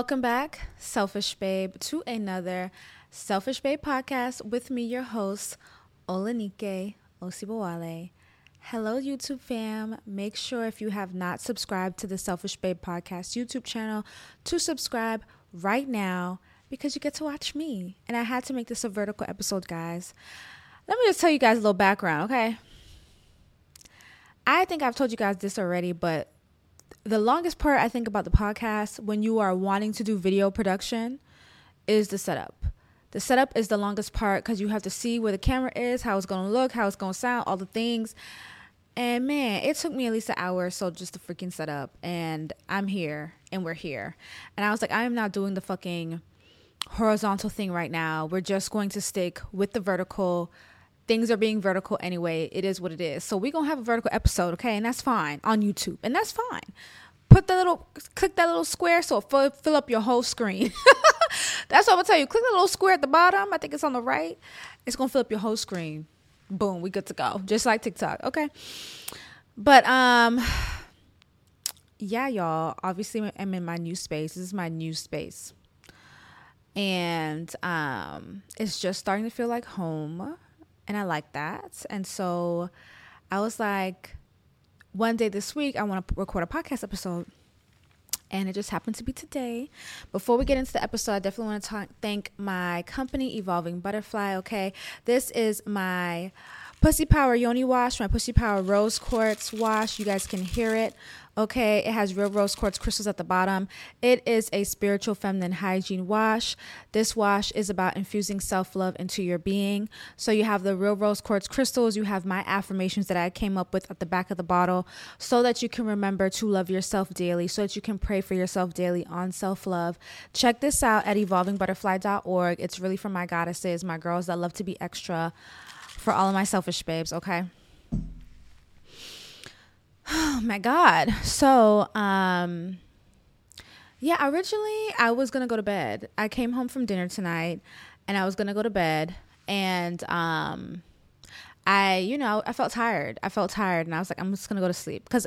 Welcome back, Selfish Babe, to another Selfish Babe podcast with me, your host, Olanike Osibowale. Hello, YouTube fam. Make sure if you have not subscribed to the Selfish Babe podcast YouTube channel to subscribe right now because you get to watch me. And I had to make this a vertical episode, guys. Let me just tell you guys a little background, okay? I think I've told you guys this already, but the longest part I think about the podcast when you are wanting to do video production is the setup. The setup is the longest part because you have to see where the camera is, how it's going to look, how it's going to sound, all the things. And man, it took me at least an hour or so just to freaking set up. And I'm here and we're here. And I was like, I am not doing the fucking horizontal thing right now. We're just going to stick with the vertical. Things are being vertical anyway. It is what it is. So we're to have a vertical episode, okay? And that's fine on YouTube. And that's fine. Put the little, click that little square so fill, fill up your whole screen. that's what I'm to tell you. Click the little square at the bottom. I think it's on the right. It's to fill up your whole screen. Boom, we good to go. Just like TikTok, okay? But, um, yeah, y'all. Obviously, I'm in my new space. This is my new space and um, it's just starting to feel like home and i like that and so i was like one day this week i want to record a podcast episode and it just happened to be today. Before we get into the episode, I definitely want to talk, thank my company, Evolving Butterfly. Okay, this is my Pussy Power Yoni Wash, my Pussy Power Rose Quartz Wash. You guys can hear it. Okay, it has real rose quartz crystals at the bottom. It is a spiritual feminine hygiene wash. This wash is about infusing self love into your being. So you have the real rose quartz crystals, you have my affirmations that I came up with at the back of the bottle so that you can remember to love yourself daily, so that you can pray for yourself daily on self love. Check this out at evolvingbutterfly.org. It's really for my goddesses, my girls that love to be extra, for all of my selfish babes, okay? Oh my god. So, um yeah, originally I was going to go to bed. I came home from dinner tonight and I was going to go to bed and um I, you know, I felt tired. I felt tired and I was like I'm just going to go to sleep cuz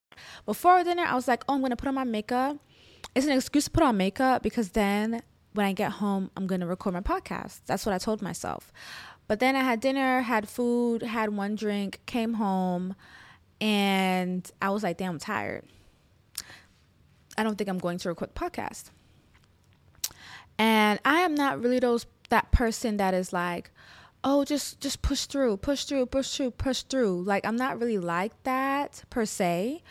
Before dinner, I was like, oh, I'm to put on my makeup. It's an excuse to put on makeup because then when I get home, I'm to record my podcast. That's what I told myself. But then I had dinner, had food, had one drink, came home, and I was like, damn, I'm tired. I don't think I'm going to record podcast. And I am not really those that person that is like, oh, just just push through, push through, push through, push through. Like I'm not really like that per se.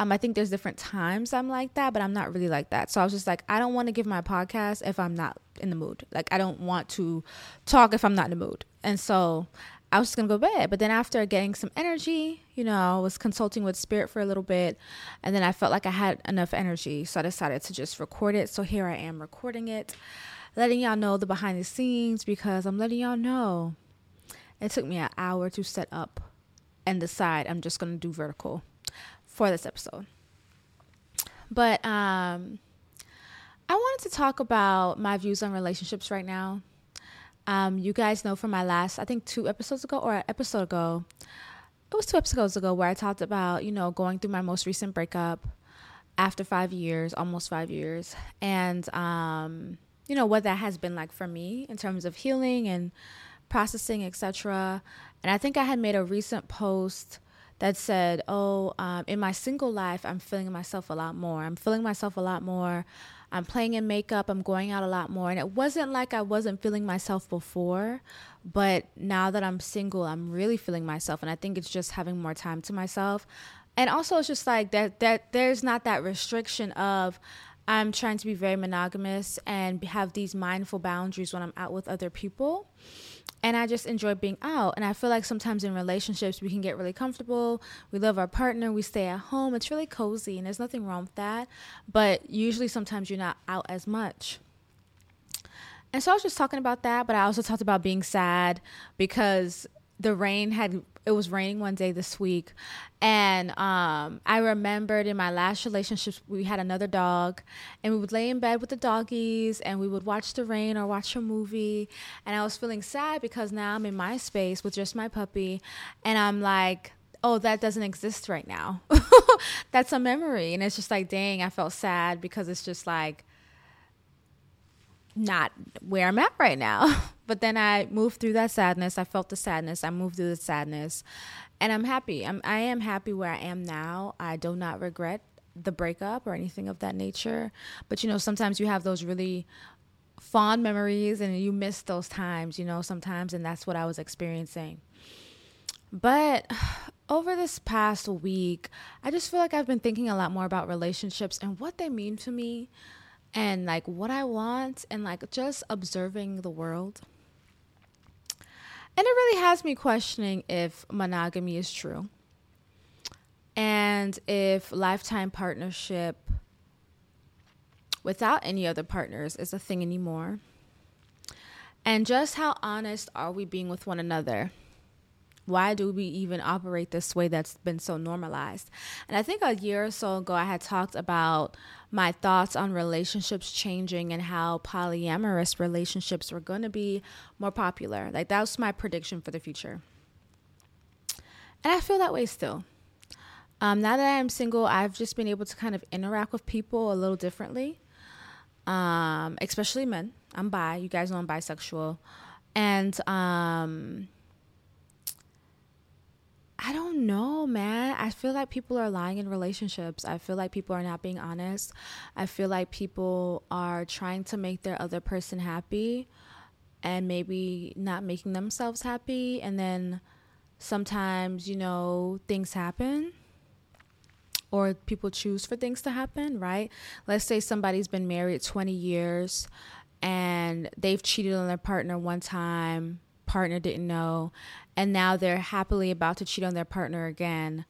Um, I think there's different times I'm like that, but I'm not really like that. So I was just like, I don't want to give my podcast if I'm not in the mood. Like I don't want to talk if I'm not in the mood. And so I was just gonna go to bed. But then after getting some energy, you know, I was consulting with spirit for a little bit, and then I felt like I had enough energy, so I decided to just record it. So here I am recording it, letting y'all know the behind the scenes because I'm letting y'all know it took me an hour to set up and decide I'm just gonna do vertical for this episode. But um I wanted to talk about my views on relationships right now. Um, you guys know from my last, I think two episodes ago or an episode ago, it was two episodes ago where I talked about, you know, going through my most recent breakup after five years, almost five years, and, um, you know, what that has been like for me in terms of healing and processing, etc. And I think I had made a recent post that said, "Oh, um, in my single life, I'm feeling myself a lot more. I'm feeling myself a lot more. I'm playing in makeup. I'm going out a lot more." And it wasn't like I wasn't feeling myself before, but now that I'm single, I'm really feeling myself, and I think it's just having more time to myself. And also, it's just like that. That there's not that restriction of I'm trying to be very monogamous and have these mindful boundaries when I'm out with other people and I just enjoy being out. And I feel like sometimes in relationships, we can get really comfortable. We love our partner, we stay at home. It's really cozy, and there's nothing wrong with that. But usually, sometimes you're not out as much. And so I was just talking about that, but I also talked about being sad because the rain had it was raining one day this week and um, i remembered in my last relationship we had another dog and we would lay in bed with the doggies and we would watch the rain or watch a movie and i was feeling sad because now i'm in my space with just my puppy and i'm like oh that doesn't exist right now. That's a memory and it's just like dang i felt sad because it's just like not where I'm at right now. but then I moved through that sadness. I felt the sadness. I moved through the sadness. And I'm happy. I'm I am happy where I am now. I do not regret the breakup or anything of that nature. But you know, sometimes you have those really fond memories and you miss those times, you know, sometimes and that's what I was experiencing. But over this past week, I just feel like I've been thinking a lot more about relationships and what they mean to me and like what I want and like just observing the world. And it really has me questioning if monogamy is true and if lifetime partnership without any other partners is a thing anymore. And just how honest are we being with one another? Why do we even operate this way that's been so normalized? And I think a year or so ago, I had talked about my thoughts on relationships changing and how polyamorous relationships were going to be more popular. Like, that was my prediction for the future. And I feel that way still. Um, now that I am single, I've just been able to kind of interact with people a little differently, um, especially men. I'm bi. You guys know I'm bisexual. And, um, I don't know, man. I feel like people are lying in relationships. I feel like people are not being honest. I feel like people are trying to make their other person happy and maybe not making themselves happy. And then sometimes, you know, things happen or people choose for things to happen, right? Let's say somebody's been married 20 years and they've cheated on their partner one time partner didn't know and now they're happily about to cheat on their partner again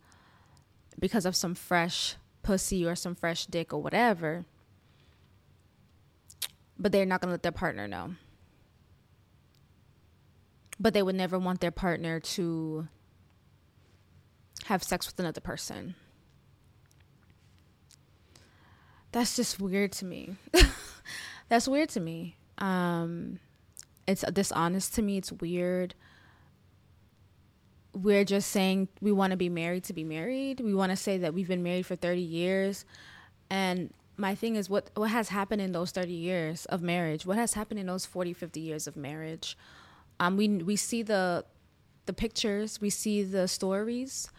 because of some fresh pussy or some fresh dick or whatever. But they're not going to let their partner know. But they would never want their partner to have sex with another person. That's just weird to me. That's weird to me. Um it's dishonest to me. It's weird. We're just saying we want to be married to be married. We want to say that we've been married for 30 years. And my thing is what what has happened in those 30 years of marriage? What has happened in those 40, 50 years of marriage? Um we we see the the pictures, we see the stories.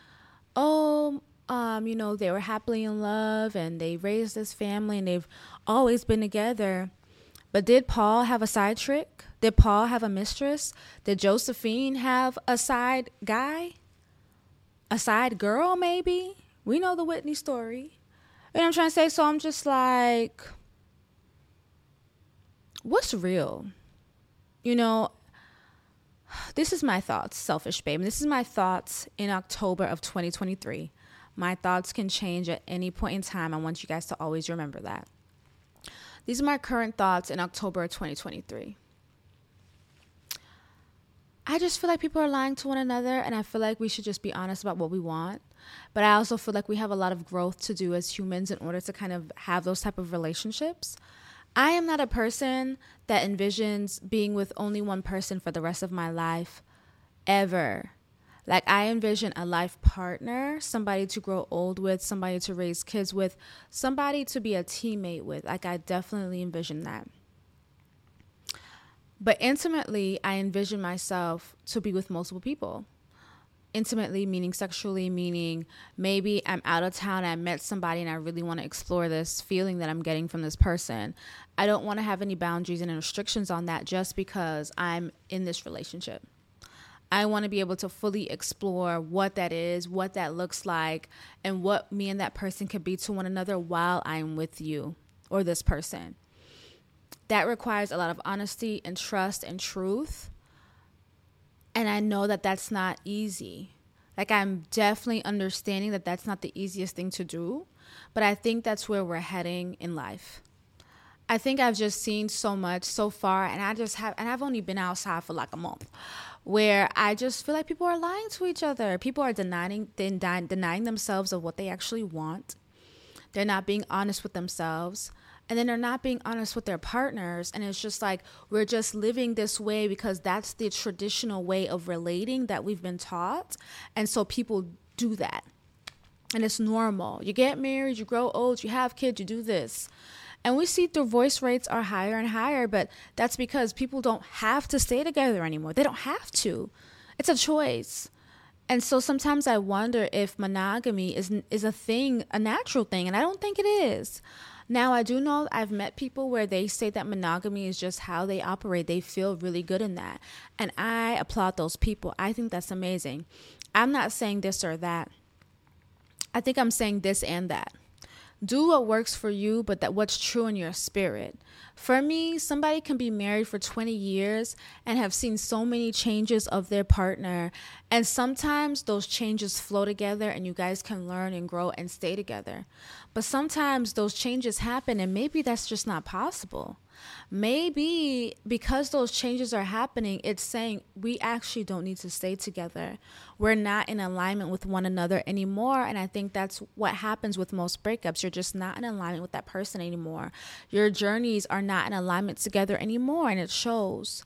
Oh, um, you know, they were happily in love and they raised this family and they've always been together. But did Paul have a side trick? Did Paul have a mistress? Did Josephine have a side guy? A side girl, maybe? We know the Whitney story. You know what I'm trying to say? So I'm just like, what's real? You know, this is my thoughts, selfish babe. This is my thoughts in October of 2023. My thoughts can change at any point in time. I want you guys to always remember that. These are my current thoughts in October 2023. I just feel like people are lying to one another, and I feel like we should just be honest about what we want. But I also feel like we have a lot of growth to do as humans in order to kind of have those type of relationships. I am not a person that envisions being with only one person for the rest of my life ever. Like I envision a life partner, somebody to grow old with, somebody to raise kids with, somebody to be a teammate with. Like I definitely envision that. But intimately, I envision myself to be with multiple people. intimately, meaning sexually, meaning maybe I'm out of town, I met somebody, and I really want to explore this feeling that I'm getting from this person. I don't want to have any boundaries and restrictions on that just because I'm in this relationship. I want to be able to fully explore what that is, what that looks like, and what me and that person could be to one another while I'm with you or this person. That requires a lot of honesty and trust and truth and I know that that's not easy. Like, I'm definitely understanding that that's not the easiest thing to do, but I think that's where we're heading in life. I think I've just seen so much so far, and I just have, and I've only been outside for like a month, where I just feel like people are lying to each other. People are denying, denying themselves of what they actually want. They're not being honest with themselves. And then they're not being honest with their partners. And it's just like we're just living this way because that's the traditional way of relating that we've been taught. And so people do that. And it's normal. You get married you grow old you have kids you do this and we see divorce rates are higher and higher but that's because people don't have to stay together anymore they don't have to it's a choice and so sometimes I wonder if monogamy is is a thing, a natural thing, and I don't think it is. Now, I do know I've met people where they say that monogamy is just how they operate. They feel really good in that. And I applaud those people. I think that's amazing. I'm not saying this or that. I think I'm saying this and that do what works for you, but that what's true in your spirit. For me, somebody can be married for 20 years and have seen so many changes of their partner. And sometimes those changes flow together and you guys can learn and grow and stay together. But sometimes those changes happen and maybe that's just not possible. Maybe because those changes are happening, it's saying we actually don't need to stay together. We're not in alignment with one another anymore. And I think that's what happens with most breakups. You're just not in alignment with that person anymore. Your journeys are not in alignment together anymore, and it shows.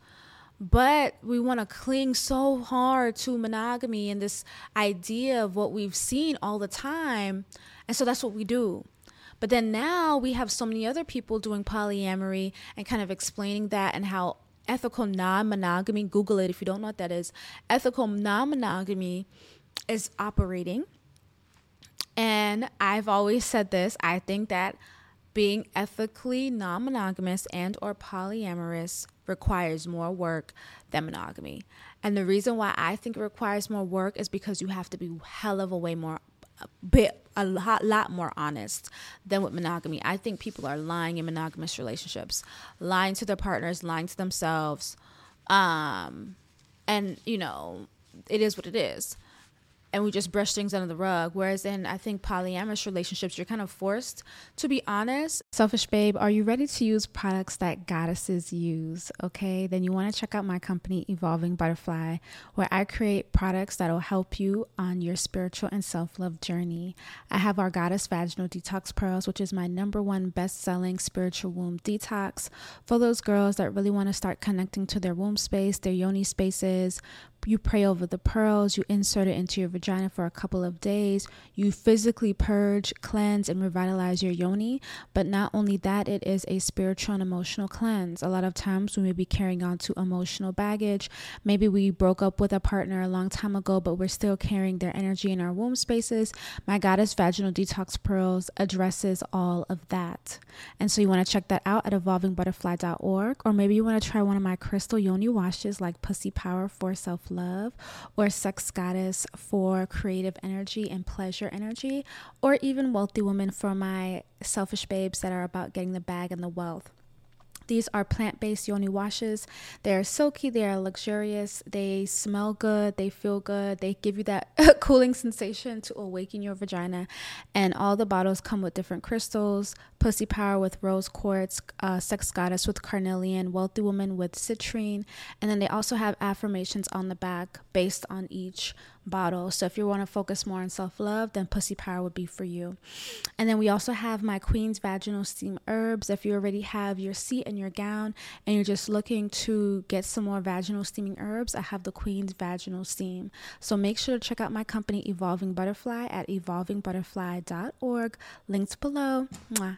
But we want to cling so hard to monogamy and this idea of what we've seen all the time. And so that's what we do. But then now we have so many other people doing polyamory and kind of explaining that and how ethical non monogamy, Google it if you don't know what that is, ethical non monogamy is operating. And I've always said this I think that being ethically non-monogamous and or polyamorous requires more work than monogamy. And the reason why I think it requires more work is because you have to be hell of a way more bit a lot, lot more honest than with monogamy. I think people are lying in monogamous relationships, lying to their partners, lying to themselves. Um, and you know, it is what it is and we just brush things under the rug. Whereas in, I think, polyamorous relationships, you're kind of forced to be honest. Selfish babe, are you ready to use products that goddesses use? Okay, then you want to check out my company, Evolving Butterfly, where I create products that will help you on your spiritual and self love journey. I have our Goddess Vaginal Detox Pearls, which is my number one best selling spiritual womb detox for those girls that really want to start connecting to their womb space, their yoni spaces, you pray over the pearls, you insert it into your vagina for a couple of days, you physically purge, cleanse, and revitalize your yoni. But not only that, it is a spiritual and emotional cleanse. A lot of times we may be carrying on to emotional baggage. Maybe we broke up with a partner a long time ago, but we're still carrying their energy in our womb spaces. My Goddess Vaginal Detox Pearls addresses all of that. And so you want to check that out at evolvingbutterfly.org, or maybe you want to try one of my crystal yoni washes like Pussy Power for Self love, or sex goddess for creative energy and pleasure energy, or even wealthy woman for my selfish babes that are about getting the bag and the wealth. These are plant based yoni washes. They are silky, they are luxurious, they smell good, they feel good, they give you that cooling sensation to awaken your vagina. And all the bottles come with different crystals Pussy Power with rose quartz, uh, Sex Goddess with carnelian, Wealthy Woman with citrine. And then they also have affirmations on the back based on each bottle. So if you want to focus more on self love, then Pussy Power would be for you. And then we also have my Queen's Vaginal Steam Herbs. If you already have your seat and your gown and you're just looking to get some more vaginal steaming herbs, I have the Queen's Vaginal Steam. So make sure to check out my company, Evolving Butterfly, at evolvingbutterfly.org. Linked below. Mwah.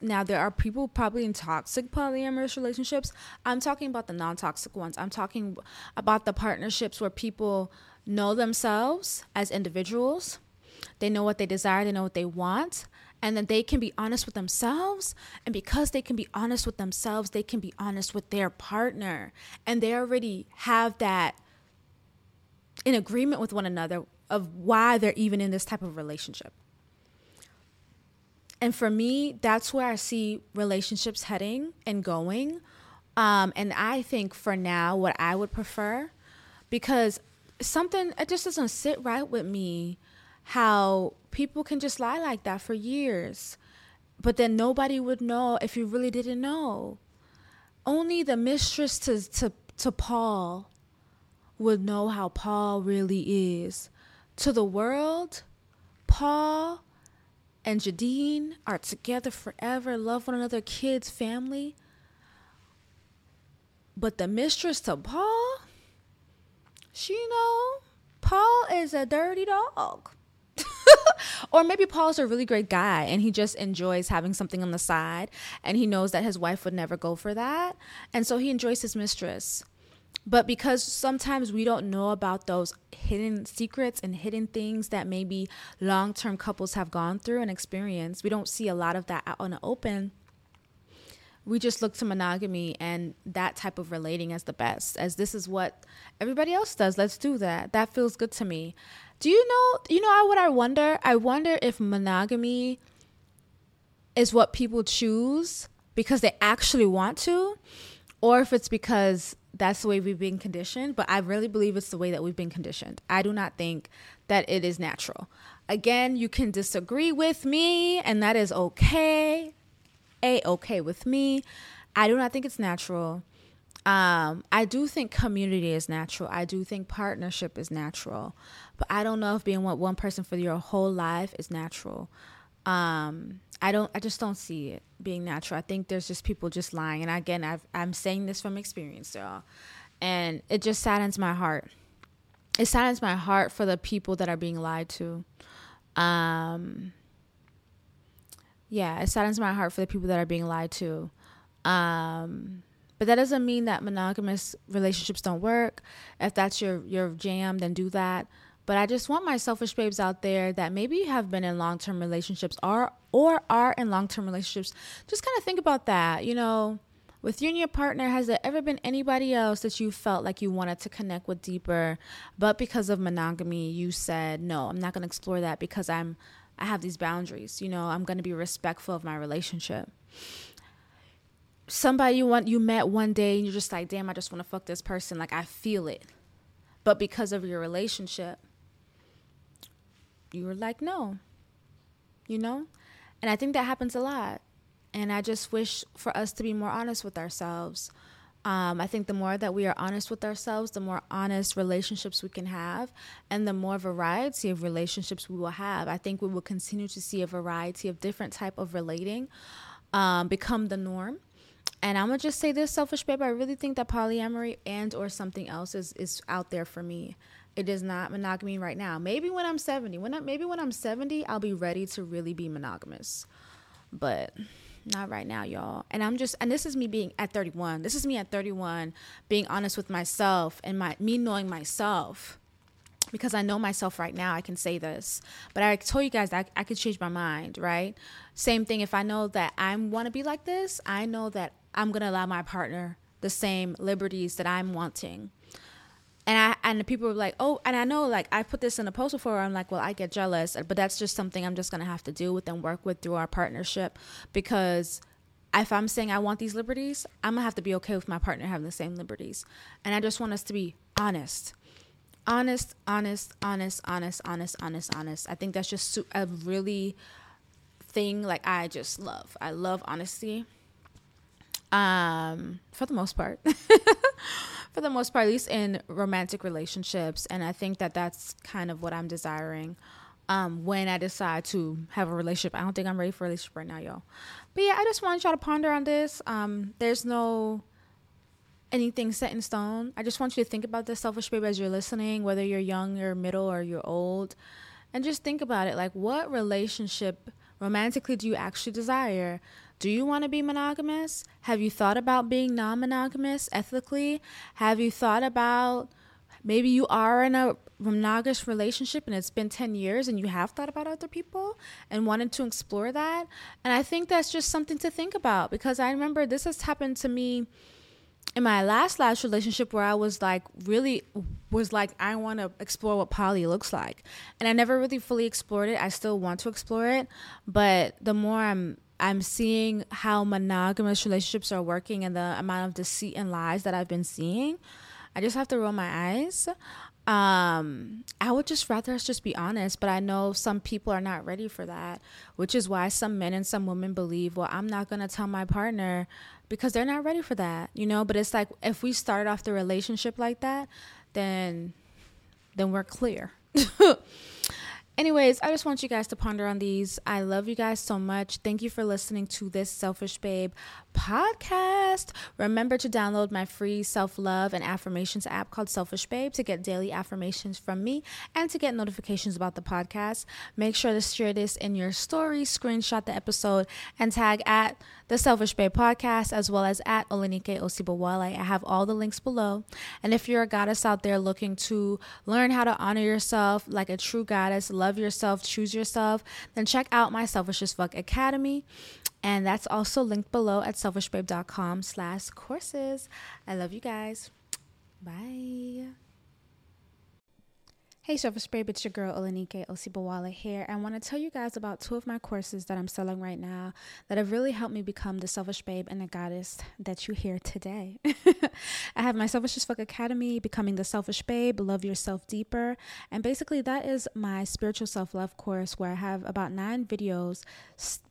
Now there are people probably in toxic polyamorous relationships. I'm talking about the non-toxic ones. I'm talking about the partnerships where people know themselves as individuals. They know what they desire, they know what they want, and then they can be honest with themselves. And because they can be honest with themselves, they can be honest with their partner. And they already have that in agreement with one another of why they're even in this type of relationship. And for me, that's where I see relationships heading and going. Um, and I think for now, what I would prefer, because something it just doesn't sit right with me how people can just lie like that for years. But then nobody would know if you really didn't know. Only the mistress to to to Paul would know how Paul really is. To the world Paul and Jadine are together forever love one another kids family but the mistress to Paul she know Paul is a dirty dog. or maybe Paul's a really great guy and he just enjoys having something on the side and he knows that his wife would never go for that. And so he enjoys his mistress. But because sometimes we don't know about those hidden secrets and hidden things that maybe long term couples have gone through and experienced, we don't see a lot of that out in the open. We just look to monogamy and that type of relating as the best as this is what everybody else does. Let's do that. That feels good to me. Do you know you know what i wonder? I wonder if monogamy is what people choose because they actually want to or if it's because that's the way we've been conditioned but i really believe it's the way that we've been conditioned i do not think that it is natural again you can disagree with me and that is okay a okay with me. I do not think it's natural. Um, I do think community is natural. I do think partnership is natural, but I don't know if being one person for your whole life is natural. Um, I don't. I just don't see it being natural. I think there's just people just lying. And again, I've, I'm saying this from experience, y'all, and it just saddens my heart. It saddens my heart for the people that are being lied to. Um, yeah, it saddens my heart for the people that are being lied to. Um, but that doesn't mean that monogamous relationships don't work. If that's your your jam, then do that. But I just want my selfish babes out there that maybe have been in long term relationships or or are in long term relationships. Just kind of think about that. You know, with you and your partner, has there ever been anybody else that you felt like you wanted to connect with deeper, but because of monogamy, you said no, I'm not going to explore that because I'm I have these boundaries. You know, I'm going to be respectful of my relationship. Somebody you want you met one day and you're just like, "Damn, I just want to fuck this person." Like I feel it. But because of your relationship, you were like, "No." You know? And I think that happens a lot. And I just wish for us to be more honest with ourselves um, I think the more that we are honest with ourselves, the more honest relationships we can have, and the more variety of relationships we will have. I think we will continue to see a variety of different type of relating um, become the norm. And I'm gonna just say this, selfish babe. I really think that polyamory and or something else is is out there for me. It is not monogamy right now. Maybe when I'm 70, when I, maybe when I'm 70, I'll be ready to really be monogamous. But not right now, y'all. And I'm just and this is me being at 31. This is me at 31 being honest with myself and my me knowing myself. Because I know myself right now, I can say this. But I told you guys that I, I could change my mind, right? Same thing if I know that I want to be like this, I know that I'm going to allow my partner the same liberties that I'm wanting and I and the people were like, oh, and I know like I put this in a post before. I'm like, well, I get jealous, but that's just something I'm just gonna have to deal with and work with through our partnership because if I'm saying I want these liberties, I'm gonna have to be okay with my partner having the same liberties, and I just want us to be honest, honest, honest, honest, honest, honest, honest, honest. I think that's just a really thing like I just love. I love honesty. Um, for the most part. for the most part, at least in romantic relationships. And I think that that's kind of what I'm desiring um, when I decide to have a relationship. I don't think I'm ready for a relationship right now, y'all. But yeah, I just want y'all to ponder on this. Um, there's no anything set in stone. I just want you to think about this selfish babe as you're listening, whether you're young or middle or you're old. And just think about it like, what relationship romantically do you actually desire? Do you want to be monogamous? Have you thought about being non monogamous ethically? Have you thought about maybe you are in a monogamous relationship and it's been 10 years and you have thought about other people and wanted to explore that? And I think that's just something to think about because I remember this has happened to me in my last last relationship where I was like really was like I want to explore what poly looks like. And I never really fully explored it. I still want to explore it, but the more I'm I'm seeing how monogamous relationships are working and the amount of deceit and lies that I've been seeing, I just have to roll my eyes. Um, I would just rather us just be honest, but I know some people are not ready for that, which is why some men and some women believe, well, I'm not going to tell my partner because they're not ready for that, you know. But it's like if we start off the relationship like that, then then we're clear. Anyways, I just want you guys to ponder on these. I love you guys so much. Thank you for listening to this Selfish Babe podcast. Remember to download my free self love and affirmations app called Selfish Babe to get daily affirmations from me and to get notifications about the podcast. Make sure to share this in your story, screenshot the episode, and tag at the Selfish Babe podcast as well as at Olanike Osibowale. I have all the links below. And if you're a goddess out there looking to learn how to honor yourself like a true goddess, love yourself, choose yourself, then check out my Selfish as Fuck Academy. And that's also linked below at selfishbabe.com slash courses. I love you guys. Bye. Hey Selfish Spray, it's your girl Olanike Osibowale here. I want to tell you guys about two of my courses that I'm selling right now that have really helped me become the Selfish Babe and the goddess that you hear today. I have my Selfish as Fuck Academy, Becoming the Selfish Babe, Love Yourself Deeper. And basically, that is my spiritual self love course where I have about nine videos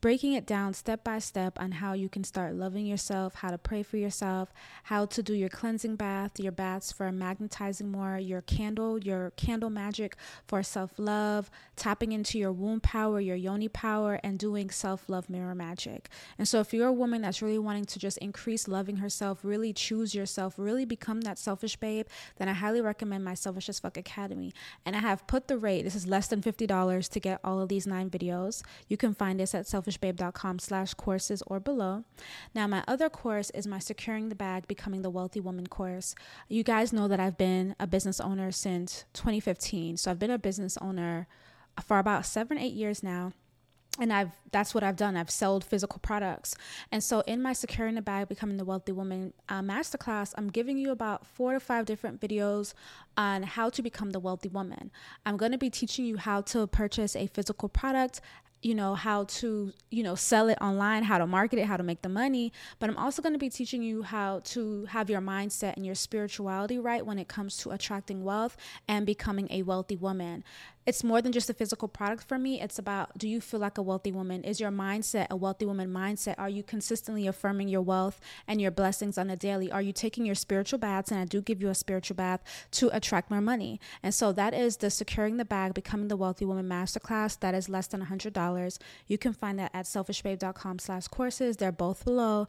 breaking it down step by step on how you can start loving yourself, how to pray for yourself, how to do your cleansing bath, your baths for magnetizing more, your candle, your candle magic for self love, tapping into your womb power, your yoni power, and doing self love mirror magic. And so, if you're a woman that's really wanting to just increase loving herself, really choose yourself, really become that selfish babe, then I highly recommend my Selfish as Fuck Academy. And I have put the rate, this is less than $50 to get all of these nine videos. You can find this at selfishbabe.com slash courses or below. Now, my other course is my Securing the Bag, Becoming the Wealthy Woman course. You guys know that I've been a business owner since 2015. So I've been a business owner for about seven, eight years now and I've that's what I've done. I've sold physical products, and so in my securing the bag, becoming the wealthy woman uh, masterclass, I'm giving you about four to five different videos on how to become the wealthy woman. I'm going to be teaching you how to purchase a physical product, you know how to you know sell it online how to market it how to make the money. But i'm also going to be teaching you how to have your mindset and your spirituality right when it comes to attracting wealth and becoming a wealthy woman it's more than just a physical product for me. It's about do you feel like a wealthy woman? Is your mindset a wealthy woman mindset? Are you consistently affirming your wealth and your blessings on a daily? Are you taking your spiritual baths? And I do give you a spiritual bath to attract more money. And so that is the Securing the Bag, Becoming the Wealthy Woman Masterclass. That is less than $100. You can find that at selfishbabe.com slash courses. They're both below.